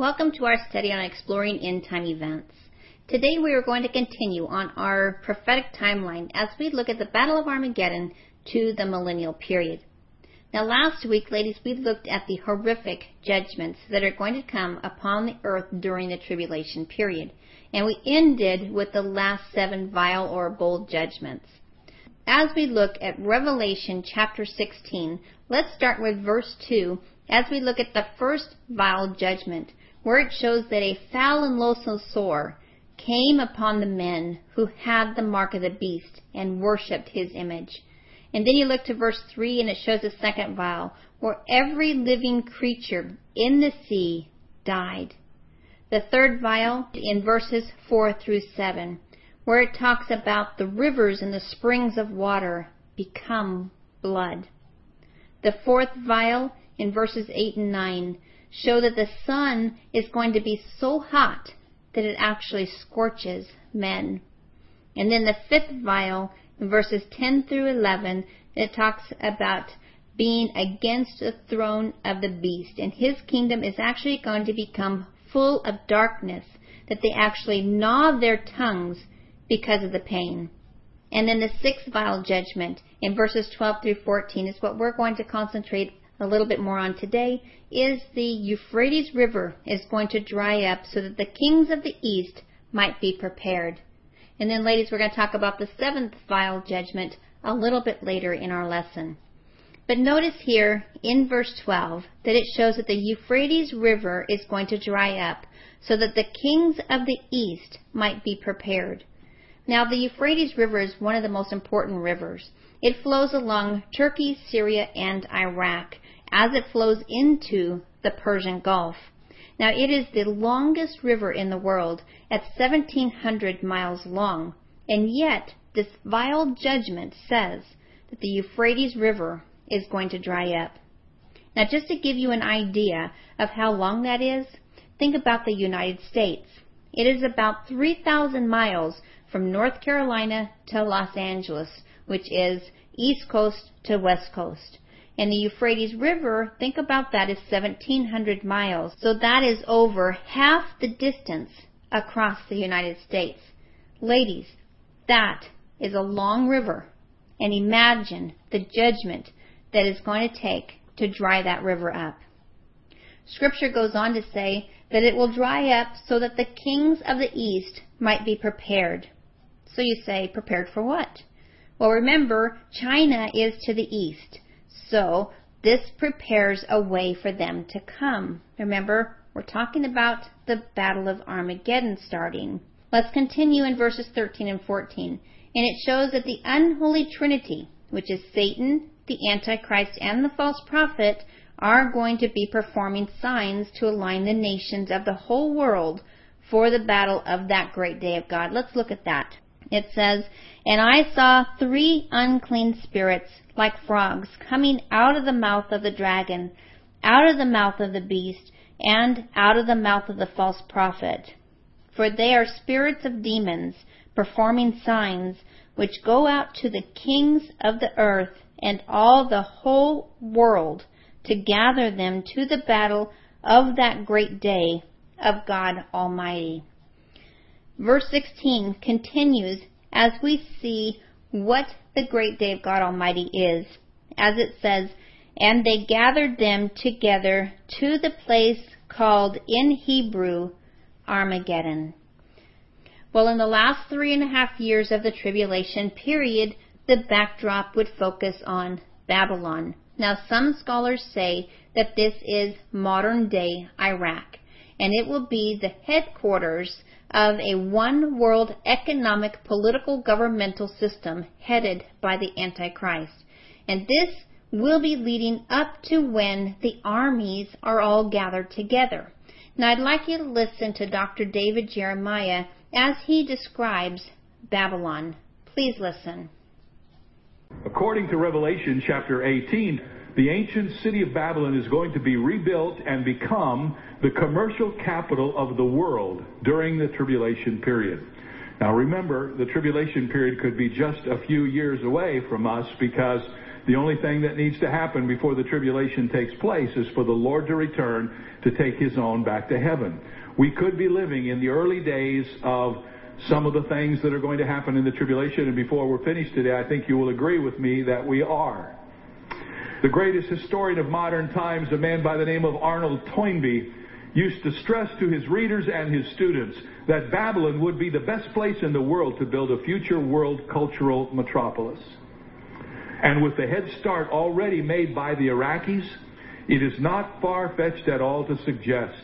Welcome to our study on exploring end time events. Today we are going to continue on our prophetic timeline as we look at the Battle of Armageddon to the millennial period. Now, last week, ladies, we looked at the horrific judgments that are going to come upon the earth during the tribulation period, and we ended with the last seven vial or bowl judgments. As we look at Revelation chapter 16, let's start with verse 2 as we look at the first vial judgment where it shows that a foul and loathsome sore came upon the men who had the mark of the beast and worshipped his image. And then you look to verse 3 and it shows the second vial where every living creature in the sea died. The third vial in verses 4 through 7 where it talks about the rivers and the springs of water become blood. The fourth vial in verses 8 and 9 show that the sun is going to be so hot that it actually scorches men. And then the fifth vial, in verses 10 through 11, it talks about being against the throne of the beast. And his kingdom is actually going to become full of darkness, that they actually gnaw their tongues because of the pain. And then the sixth vial judgment in verses 12 through 14 is what we're going to concentrate a little bit more on today is the Euphrates River is going to dry up so that the kings of the east might be prepared. And then, ladies, we're going to talk about the seventh vial judgment a little bit later in our lesson. But notice here in verse 12 that it shows that the Euphrates River is going to dry up so that the kings of the east might be prepared. Now, the Euphrates River is one of the most important rivers. It flows along Turkey, Syria, and Iraq as it flows into the Persian Gulf. Now, it is the longest river in the world at 1,700 miles long, and yet this vial judgment says that the Euphrates River is going to dry up. Now, just to give you an idea of how long that is, think about the United States. It is about 3,000 miles from North Carolina to Los Angeles, which is east coast to west coast. And the Euphrates River, think about that, is 1,700 miles. So that is over half the distance across the United States. Ladies, that is a long river. And imagine the judgment that is going to take to dry that river up. Scripture goes on to say that it will dry up so that the kings of the east might be prepared. So you say, prepared for what? Well, remember, China is to the east. So this prepares a way for them to come. Remember, we're talking about the Battle of Armageddon starting. Let's continue in verses 13 and 14. And it shows that the unholy trinity, which is Satan, the Antichrist, and the false prophet, are going to be performing signs to align the nations of the whole world for the battle of that great day of God. Let's look at that. It says, And I saw three unclean spirits like frogs coming out of the mouth of the dragon, out of the mouth of the beast, and out of the mouth of the false prophet. For they are spirits of demons, performing signs, which go out to the kings of the earth and all the whole world to gather them to the battle of that great day of God Almighty. Verse 16 continues as we see what the great day of God Almighty is. As it says, And they gathered them together to the place called in Hebrew Armageddon. Well, in the last three and a half years of the tribulation period, the backdrop would focus on Babylon. Now, some scholars say that this is modern day Iraq, and it will be the headquarters of a one world economic political governmental system headed by the Antichrist. And this will be leading up to when the armies are all gathered together. Now I'd like you to listen to Dr. David Jeremiah as he describes Babylon. Please listen. According to Revelation chapter 18, the ancient city of Babylon is going to be rebuilt and become the commercial capital of the world during the tribulation period. Now remember, the tribulation period could be just a few years away from us because The only thing that needs to happen before the tribulation takes place is for the Lord to return to take his own back to heaven. We could be living in the early days of some of the things that are going to happen in the tribulation. And before we're finished today, I think you will agree with me that we are. The greatest historian of modern times, a man by the name of Arnold Toynbee, used to stress to his readers and his students that Babylon would be the best place in the world to build a future world cultural metropolis. And with the head start already made by the Iraqis, it is not far fetched at all to suggest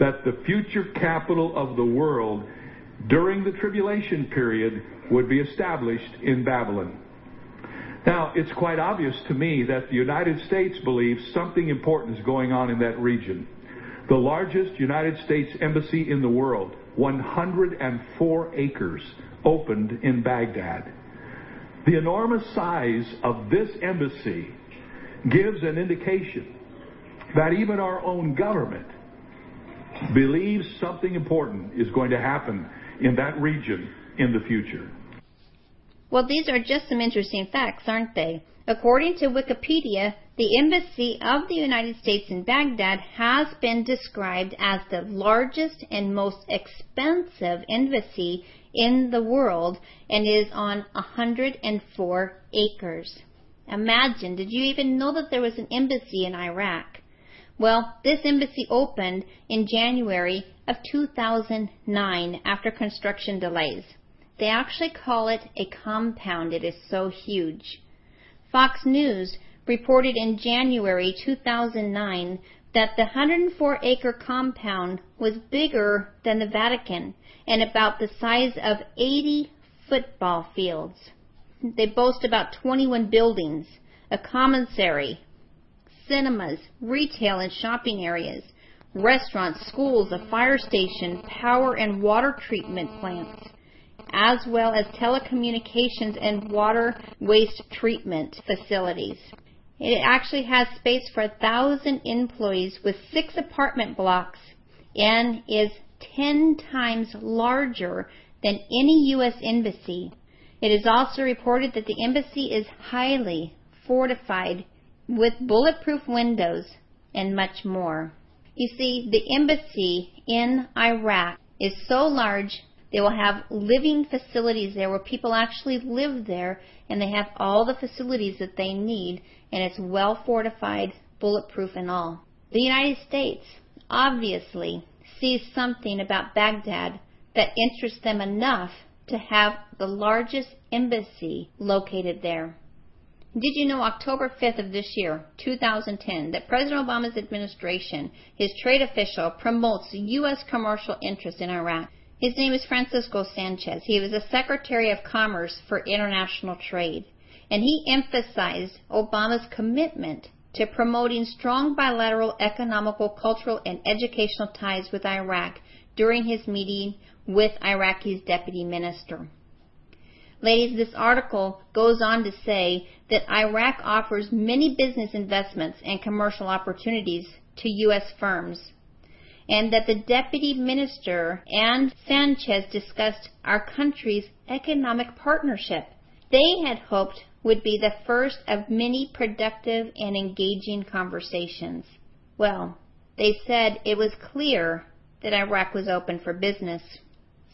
that the future capital of the world during the tribulation period would be established in Babylon. Now, it's quite obvious to me that the United States believes something important is going on in that region. The largest United States embassy in the world, 104 acres, opened in Baghdad. The enormous size of this embassy gives an indication that even our own government believes something important is going to happen in that region in the future. Well, these are just some interesting facts, aren't they? According to Wikipedia, the Embassy of the United States in Baghdad has been described as the largest and most expensive embassy in the world and is on 104 acres. Imagine, did you even know that there was an embassy in Iraq? Well, this embassy opened in January of 2009 after construction delays. They actually call it a compound. It is so huge. Fox News reported in January 2009 that the 104 acre compound was bigger than the Vatican and about the size of 80 football fields. They boast about 21 buildings, a commissary, cinemas, retail and shopping areas, restaurants, schools, a fire station, power and water treatment plants, as well as telecommunications and water waste treatment facilities. It actually has space for a thousand employees with six apartment blocks and is 10 times larger than any U.S. embassy. It is also reported that the embassy is highly fortified with bulletproof windows and much more. You see, the embassy in Iraq is so large they will have living facilities there where people actually live there and they have all the facilities that they need and it's well fortified, bulletproof and all. The United States obviously sees something about Baghdad that interests them enough to have the largest embassy located there. Did you know October 5th of this year, 2010, that President Obama's administration, his trade official, promotes U.S. commercial interest in Iraq? His name is Francisco Sanchez. He was the Secretary of Commerce for International Trade, and he emphasized Obama's commitment to promoting strong bilateral economical, cultural, and educational ties with Iraq during his meeting with Iraqi's deputy minister. Ladies, this article goes on to say that Iraq offers many business investments and commercial opportunities to U.S. firms, and that the deputy minister and Sanchez discussed our country's economic partnership. They had hoped would be the first of many productive and engaging conversations. Well, they said it was clear that Iraq was open for business.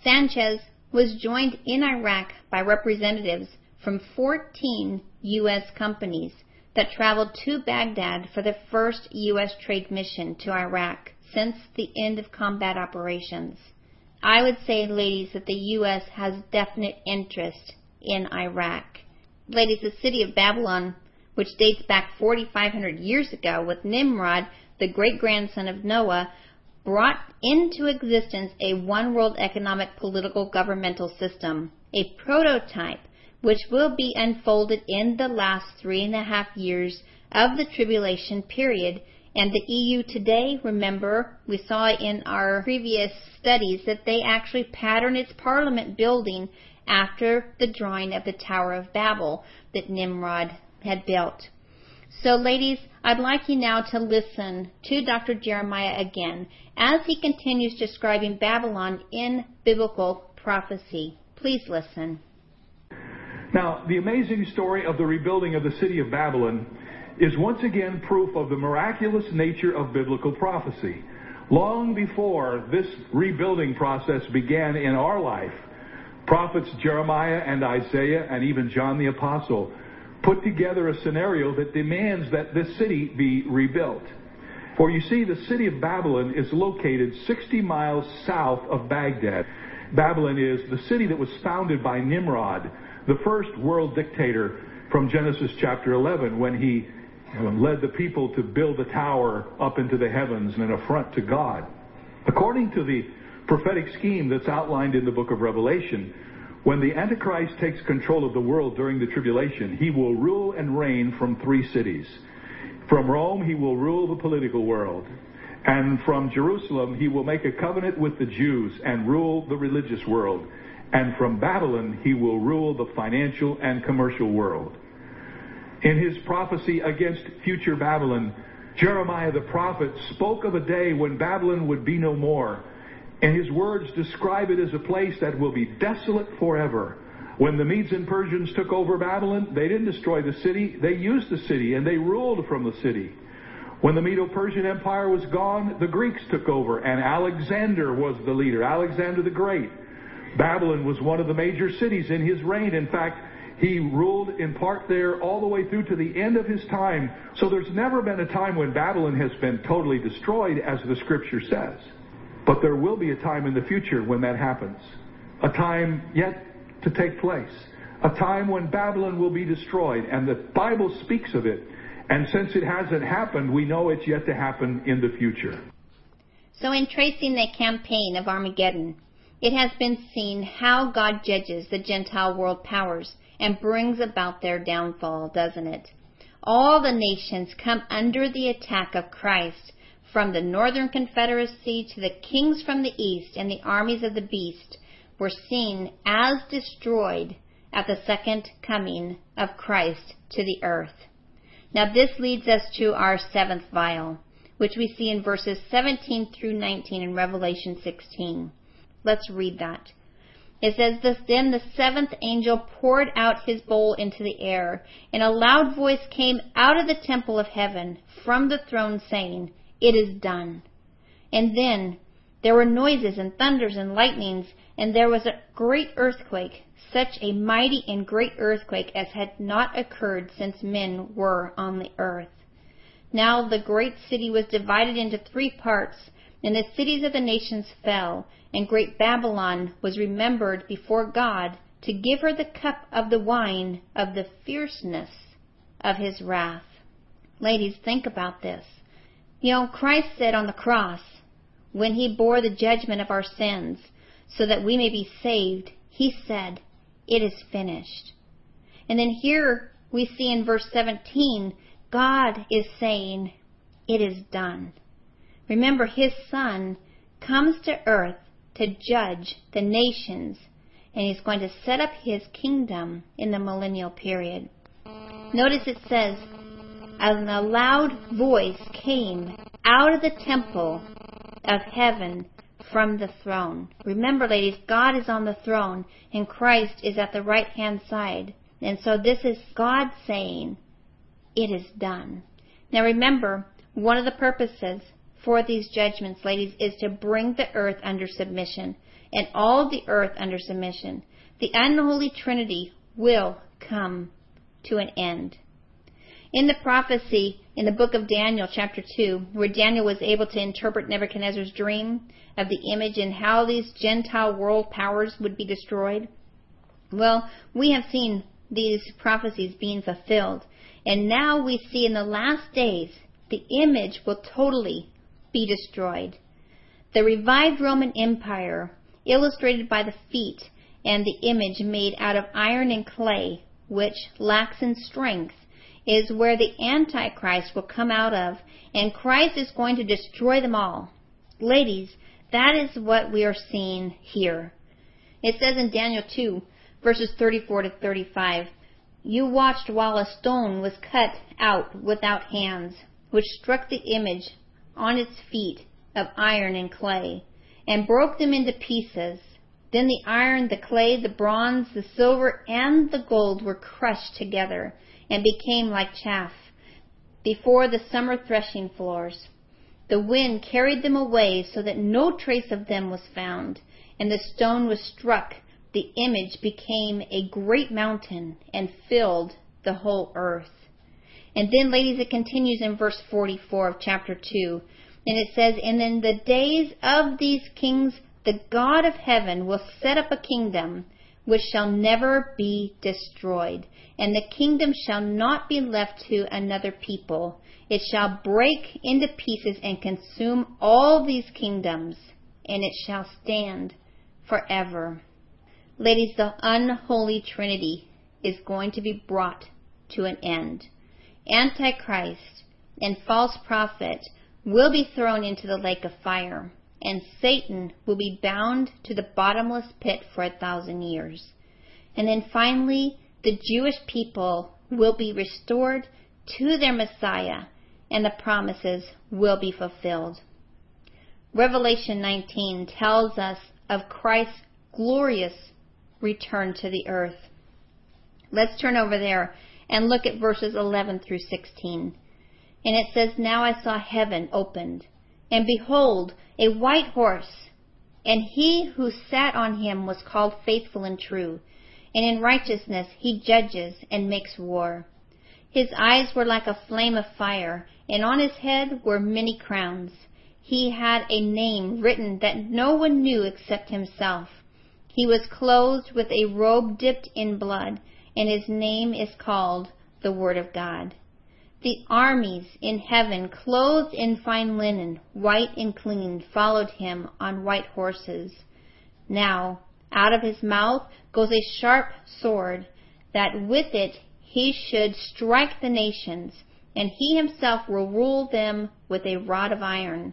Sanchez was joined in Iraq by representatives from 14 U.S. companies that traveled to Baghdad for the first U.S. trade mission to Iraq since the end of combat operations. I would say, ladies, that the U.S. has definite interest in Iraq. Ladies, the city of Babylon, which dates back 4,500 years ago with Nimrod, the great grandson of Noah, brought into existence a one world economic political governmental system, a prototype which will be unfolded in the last three and a half years of the tribulation period. And the EU today, remember, we saw in our previous studies that they actually pattern its parliament building after the drawing of the Tower of Babel that Nimrod had built. So, ladies, I'd like you now to listen to Dr. Jeremiah again as he continues describing Babylon in biblical prophecy. Please listen. Now, the amazing story of the rebuilding of the city of Babylon is once again proof of the miraculous nature of biblical prophecy. Long before this rebuilding process began in our life, prophets Jeremiah and Isaiah and even John the Apostle put together a scenario that demands that this city be rebuilt. For you see, the city of Babylon is located 60 miles south of Baghdad. Babylon is the city that was founded by Nimrod, the first world dictator from Genesis chapter 11, when he led the people to build a tower up into the heavens and an affront to God. According to the prophetic scheme that's outlined in the book of Revelation, when the Antichrist takes control of the world during the tribulation, he will rule and reign from three cities. From Rome, he will rule the political world. And from Jerusalem, he will make a covenant with the Jews and rule the religious world. And from Babylon, he will rule the financial and commercial world. In his prophecy against future Babylon, Jeremiah the prophet spoke of a day when Babylon would be no more. And his words describe it as a place that will be desolate forever. When the Medes and Persians took over Babylon, they didn't destroy the city, they used the city and they ruled from the city. When the Medo Persian Empire was gone, the Greeks took over and Alexander was the leader, Alexander the Great. Babylon was one of the major cities in his reign. In fact, he ruled in part there all the way through to the end of his time. So there's never been a time when Babylon has been totally destroyed, as the scripture says. But there will be a time in the future when that happens. A time yet to take place. A time when Babylon will be destroyed. And the Bible speaks of it. And since it hasn't happened, we know it's yet to happen in the future. So, in tracing the campaign of Armageddon, it has been seen how God judges the Gentile world powers and brings about their downfall, doesn't it? All the nations come under the attack of Christ, from the northern confederacy to the kings from the east and the armies of the beast were seen as destroyed at the second coming of Christ to the earth. Now this leads us to our seventh vial, which we see in verses 17 through 19 in Revelation 16. Let's read that. It says this, then the seventh angel poured out his bowl into the air, and a loud voice came out of the temple of heaven from the throne saying, It is done. And then there were noises and thunders and lightnings, and there was a great earthquake, such a mighty and great earthquake as had not occurred since men were on the earth. Now the great city was divided into three parts, and the cities of the nations fell, and great Babylon was remembered before God to give her the cup of the wine of the fierceness of his wrath. Ladies, think about this. You know, Christ said on the cross, when he bore the judgment of our sins, so that we may be saved, he said, It is finished. And then here we see in verse 17, God is saying, It is done. Remember, his son comes to earth to judge the nations, and he's going to set up his kingdom in the millennial period. Notice it says, and a loud voice came out of the temple of heaven from the throne. Remember, ladies, God is on the throne, and Christ is at the right hand side. And so this is God saying, It is done. Now remember, one of the purposes for these judgments, ladies, is to bring the earth under submission and all the earth under submission. The unholy trinity will come to an end. In the prophecy in the book of Daniel, chapter 2, where Daniel was able to interpret Nebuchadnezzar's dream of the image and how these Gentile world powers would be destroyed, well, we have seen these prophecies being fulfilled. And now we see in the last days the image will totally be destroyed. The revived Roman Empire, illustrated by the feet and the image made out of iron and clay, which lacks in strength, is where the Antichrist will come out of, and Christ is going to destroy them all. Ladies, that is what we are seeing here. It says in Daniel 2, verses 34 to 35, You watched while a stone was cut out without hands, which struck the image on its feet of iron and clay, and broke them into pieces. Then the iron, the clay, the bronze, the silver, and the gold were crushed together and became like chaff before the summer threshing floors. The wind carried them away so that no trace of them was found, and the stone was struck. The image became a great mountain and filled the whole earth. And then, ladies, it continues in verse 44 of chapter 2. And it says, And in the days of these kings, the God of heaven will set up a kingdom which shall never be destroyed. And the kingdom shall not be left to another people. It shall break into pieces and consume all these kingdoms, and it shall stand forever. Ladies, the unholy trinity is going to be brought to an end. Antichrist and false prophet will be thrown into the lake of fire, and Satan will be bound to the bottomless pit for a thousand years. And then finally, the Jewish people will be restored to their Messiah, and the promises will be fulfilled. Revelation 19 tells us of Christ's glorious return to the earth. Let's turn over there and look at verses 11 through 16. And it says, Now I saw heaven opened, and behold, a white horse, and he who sat on him was called faithful and true, and in righteousness he judges and makes war. His eyes were like a flame of fire, and on his head were many crowns. He had a name written that no one knew except himself. He was clothed with a robe dipped in blood, and his name is called the Word of God. The armies in heaven, clothed in fine linen, white and clean, followed him on white horses. Now, out of his mouth goes a sharp sword, that with it he should strike the nations, and he himself will rule them with a rod of iron.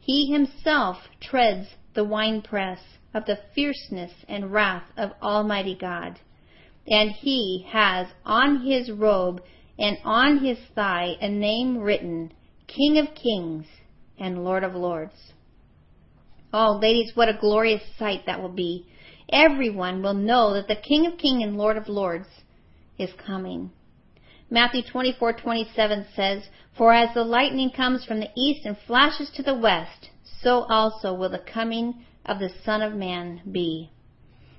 He himself treads the winepress of the fierceness and wrath of Almighty God. And he has on his robe and on his thigh a name written, King of Kings and Lord of Lords. Oh, ladies, what a glorious sight that will be. Everyone will know that the King of Kings and Lord of Lords is coming. Matthew 24:27 says, "For as the lightning comes from the east and flashes to the west, so also will the coming of the Son of Man be."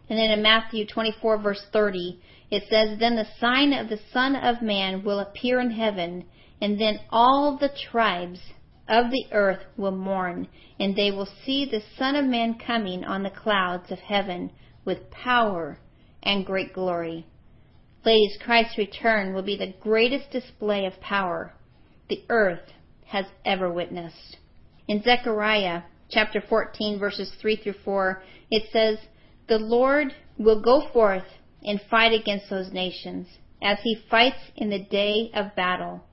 And then in Matthew 24 verse 30, it says, Then the sign of the Son of Man will appear in heaven, and then all the tribes of the earth will mourn, and they will see the Son of Man coming on the clouds of heaven with power and great glory. Ladies, Christ's return will be the greatest display of power the earth has ever witnessed. In Zechariah chapter 14 verses 3 through 4, it says, The Lord will go forth and fight against those nations, as he fights in the day of battle.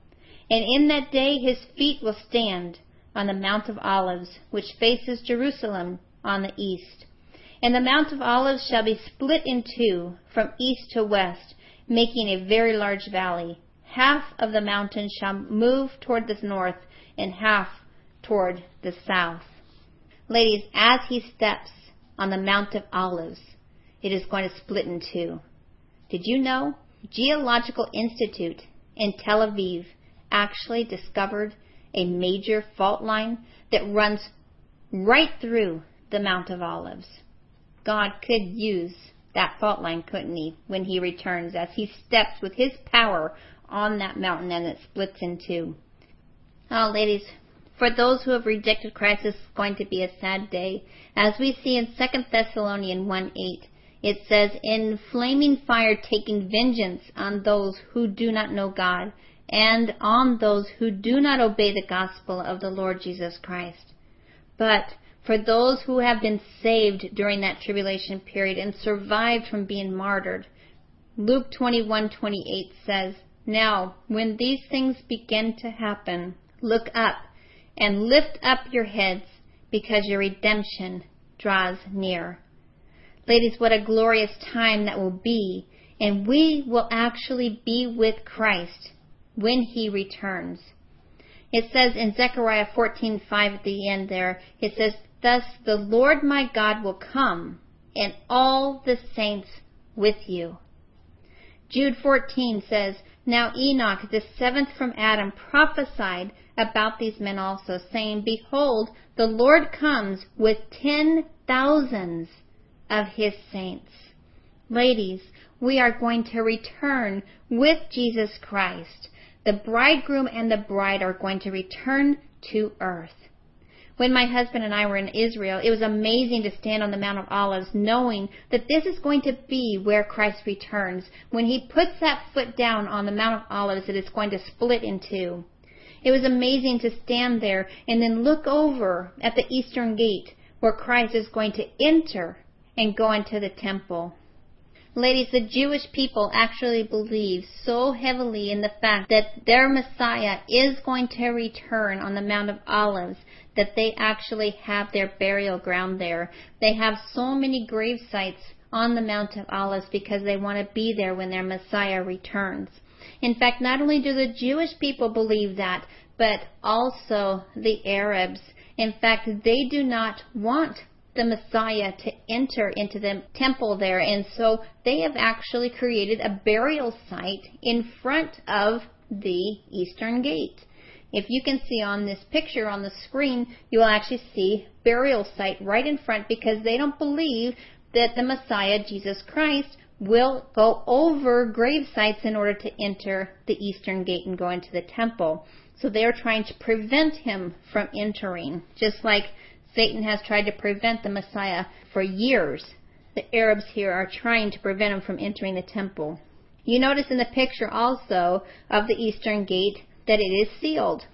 And in that day his feet will stand on the Mount of Olives, which faces Jerusalem on the east. And the Mount of Olives shall be split in two from east to west, making a very large valley. Half of the mountain shall move toward the north, and half toward the south. Ladies, as he steps on the Mount of Olives, it is going to split in two. Did you know? Geological Institute in Tel Aviv actually discovered a major fault line that runs right through the Mount of Olives. God could use that fault line, couldn't he, when he returns as he steps with his power on that mountain and it splits in two. Oh, ladies, for those who have rejected Christ, this is going to be a sad day. As we see in 2 Thessalonians 1 8, it says, in flaming fire taking vengeance on those who do not know God and on those who do not obey the gospel of the Lord Jesus Christ. But for those who have been saved during that tribulation period and survived from being martyred, Luke 21:28 says, "Now, when these things begin to happen, look up and lift up your heads because your redemption draws near." Ladies, what a glorious time that will be. And we will actually be with Christ when he returns. It says in Zechariah 14:5 at the end there, it says, "Thus the Lord my God will come, and all the saints with you. Jude 14 says, Now Enoch, the seventh from Adam, prophesied about these men also, saying, Behold, the Lord comes with ten thousands of his saints. Ladies, we are going to return with Jesus Christ. The bridegroom and the bride are going to return to earth. When my husband and I were in Israel, it was amazing to stand on the Mount of Olives knowing that this is going to be where Christ returns. When he puts that foot down on the Mount of Olives, it is going to split in two. It was amazing to stand there and then look over at the eastern gate where Christ is going to enter and go into the temple. Ladies, the Jewish people actually believe so heavily in the fact that their Messiah is going to return on the Mount of Olives that they actually have their burial ground there. They have so many grave sites on the Mount of Olives because they want to be there when their Messiah returns. In fact, not only do the Jewish people believe that, but also the Arabs. In fact, they do not want the Messiah to enter into the temple there. And so they have actually created a burial site in front of the eastern gate. If you can see on this picture on the screen, you will actually see burial site right in front because they don't believe that the Messiah, Jesus Christ, will go over grave sites in order to enter the eastern gate and go into the temple. So they are trying to prevent him from entering, just like Satan has tried to prevent the Messiah for years. The Arabs here are trying to prevent him from entering the temple. You notice in the picture also of the eastern gate that it is sealed.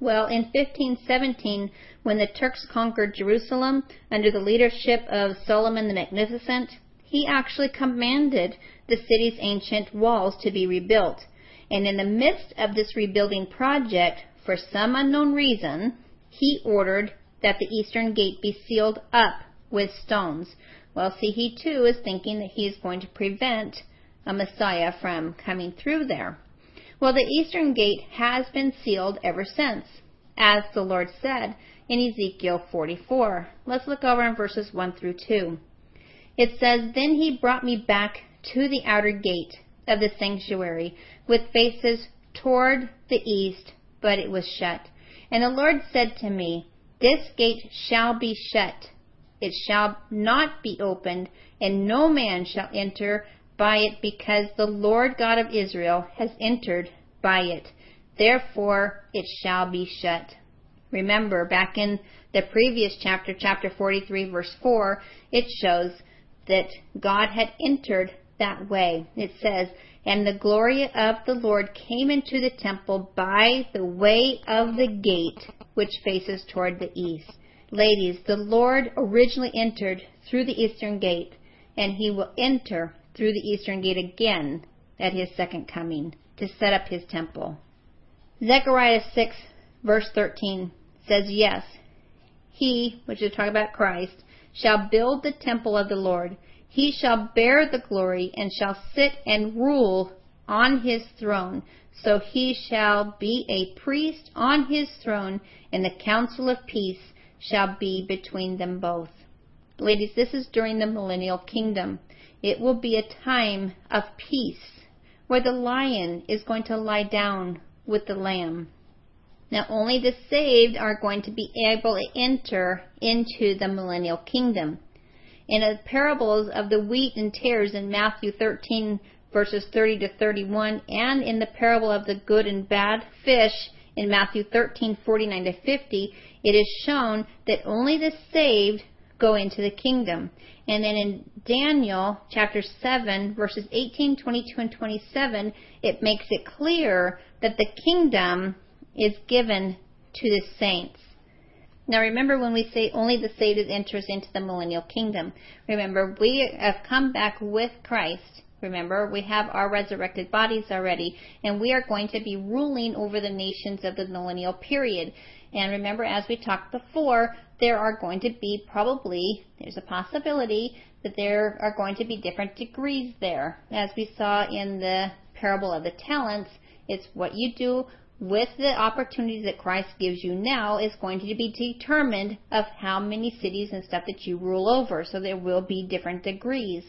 Well, in 1517, when the Turks conquered Jerusalem under the leadership of Solomon the Magnificent, he actually commanded the city's ancient walls to be rebuilt. And in the midst of this rebuilding project, for some unknown reason, he ordered that the eastern gate be sealed up with stones. Well, see, he too is thinking that he is going to prevent a Messiah from coming through there. Well, the eastern gate has been sealed ever since, as the Lord said in Ezekiel 44. Let's look over in verses 1 through 2. It says, Then he brought me back to the outer gate of the sanctuary with faces toward the east, but it was shut. And the Lord said to me, this gate shall be shut. It shall not be opened, and no man shall enter by it, because the Lord God of Israel has entered by it. Therefore it shall be shut. Remember, back in the previous chapter, chapter 43, verse 4, it shows that God had entered that way. It says, And the glory of the Lord came into the temple by the way of the gate which faces toward the east. Ladies, the Lord originally entered through the eastern gate, and he will enter through the eastern gate again at his second coming to set up his temple. Zechariah 6, verse 13 says, Yes, he, which is talking about Christ, shall build the temple of the Lord. He shall bear the glory and shall sit and rule on his throne. So he shall be a priest on his throne, and the council of peace shall be between them both. Ladies, this is during the millennial kingdom. It will be a time of peace where the lion is going to lie down with the lamb. Now, only the saved are going to be able to enter into the millennial kingdom. In the parables of the wheat and tares in Matthew 13, verses 30 to 31, and in the parable of the good and bad fish in Matthew 13:49 to 50, it is shown that only the saved go into the kingdom. And then in Daniel chapter 7 verses 18, 22 and 27, it makes it clear that the kingdom is given to the saints. Now remember when we say only the saved enters into the millennial kingdom. Remember we have come back with Christ Remember, we have our resurrected bodies already, and we are going to be ruling over the nations of the millennial period. And remember, as we talked before, there are going to be probably, there's a possibility that there are going to be different degrees there. As we saw in the parable of the talents, it's what you do with the opportunities that Christ gives you now is going to be determined of how many cities and stuff that you rule over. So there will be different degrees.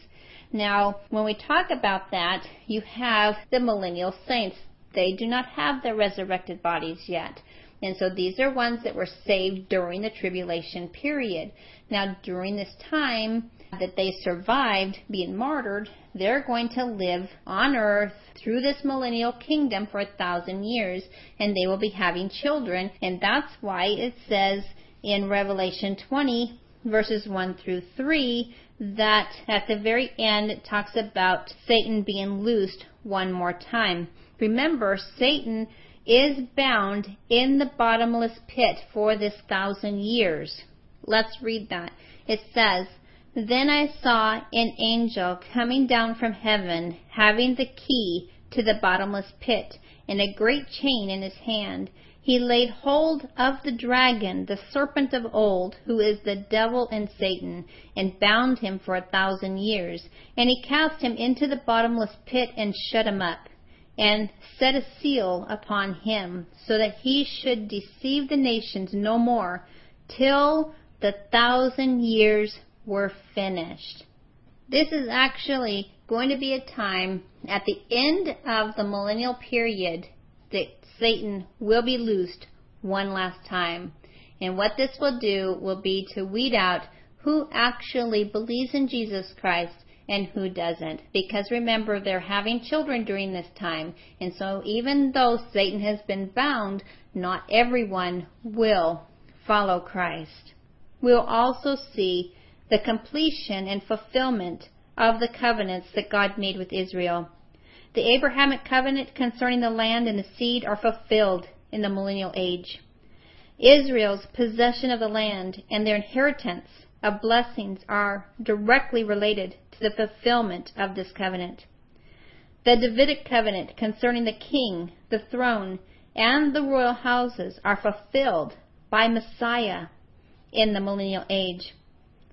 Now, when we talk about that, you have the millennial saints. They do not have their resurrected bodies yet. And so these are ones that were saved during the tribulation period. Now, during this time that they survived being martyred, they're going to live on earth through this millennial kingdom for a thousand years, and they will be having children. And that's why it says in Revelation 20, verses 1 through 3, that at the very end it talks about Satan being loosed one more time. Remember, Satan is bound in the bottomless pit for this thousand years. Let's read that. It says, Then I saw an angel coming down from heaven, having the key to the bottomless pit, and a great chain in his hand. He laid hold of the dragon, the serpent of old, who is the devil and Satan, and bound him for a thousand years. And he cast him into the bottomless pit and shut him up and set a seal upon him, so that he should deceive the nations no more, till the thousand years were finished. This is actually going to be a time at the end of the millennial period that Satan will be loosed one last time. And what this will do will be to weed out who actually believes in Jesus Christ and who doesn't. Because remember, they're having children during this time. And so even though Satan has been bound, not everyone will follow Christ. We'll also see the completion and fulfillment of the covenants that God made with Israel. The Abrahamic covenant concerning the land and the seed are fulfilled in the millennial age. Israel's possession of the land and their inheritance of blessings are directly related to the fulfillment of this covenant. The Davidic covenant concerning the king, the throne, and the royal houses are fulfilled by Messiah in the millennial age.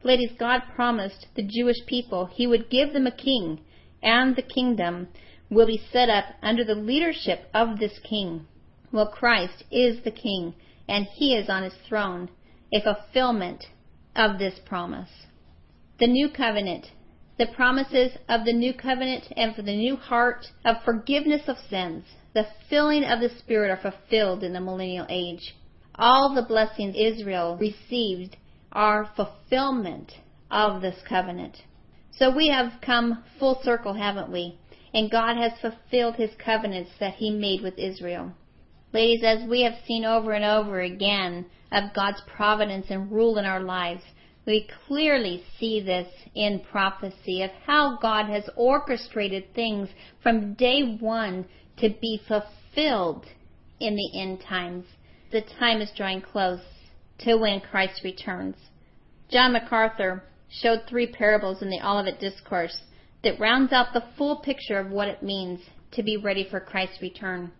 Ladies, God promised the Jewish people he would give them a king, and the kingdom will be set up under the leadership of this king. Well, Christ is the king, and he is on his throne, a fulfillment of this promise. The new covenant the promises of the new covenant and for the new heart of forgiveness of sins, the filling of the Spirit are fulfilled in the millennial age. All the blessings Israel received are fulfillment of this covenant. So we have come full circle, haven't we? And God has fulfilled his covenants that he made with Israel. Ladies, as we have seen over and over again of God's providence and rule in our lives, we clearly see this in prophecy of how God has orchestrated things from day one to be fulfilled in the end times. The time is drawing close to when Christ returns. John MacArthur showed three parables in the Olivet Discourse that rounds out the full picture of what it means to be ready for Christ's return.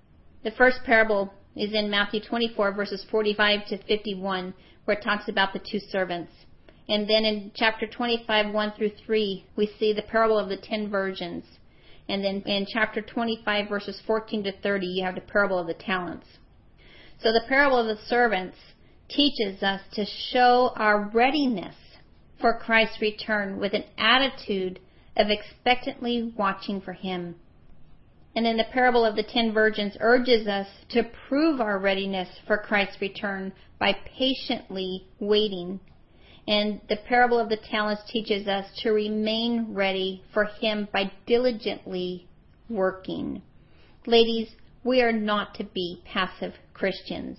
The first parable is in Matthew 24 verses 45 to 51 where it talks about the two servants. And then in chapter 25, 1 through 3, we see the parable of the ten virgins. And then in chapter 25, verses 14 to 30, you have the parable of the talents. So the parable of the servants teaches us to show our readiness for Christ's return with an attitude of expectantly watching for Him. And then the parable of the ten virgins urges us to prove our readiness for Christ's return by patiently waiting and the parable of the talents teaches us to remain ready for Him by diligently working. Ladies, we are not to be passive Christians.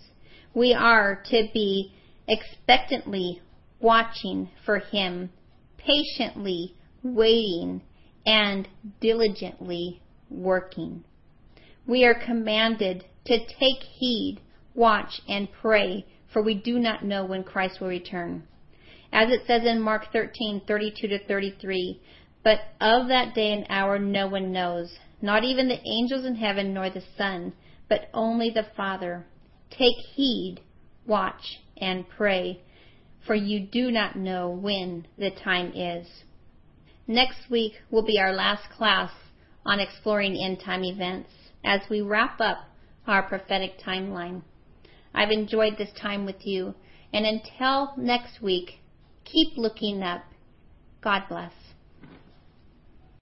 We are to be expectantly watching for Him, patiently waiting, and diligently working. We are commanded to take heed, watch, and pray, for we do not know when Christ will return as it says in Mark 13:32 to 33. But of that day and hour no one knows, not even the angels in heaven nor the Son, but only the Father. Take heed, watch, and pray, for you do not know when the time is. Next week will be our last class on exploring end time events as we wrap up our prophetic timeline. I've enjoyed this time with you, and until next week, keep looking up. God bless.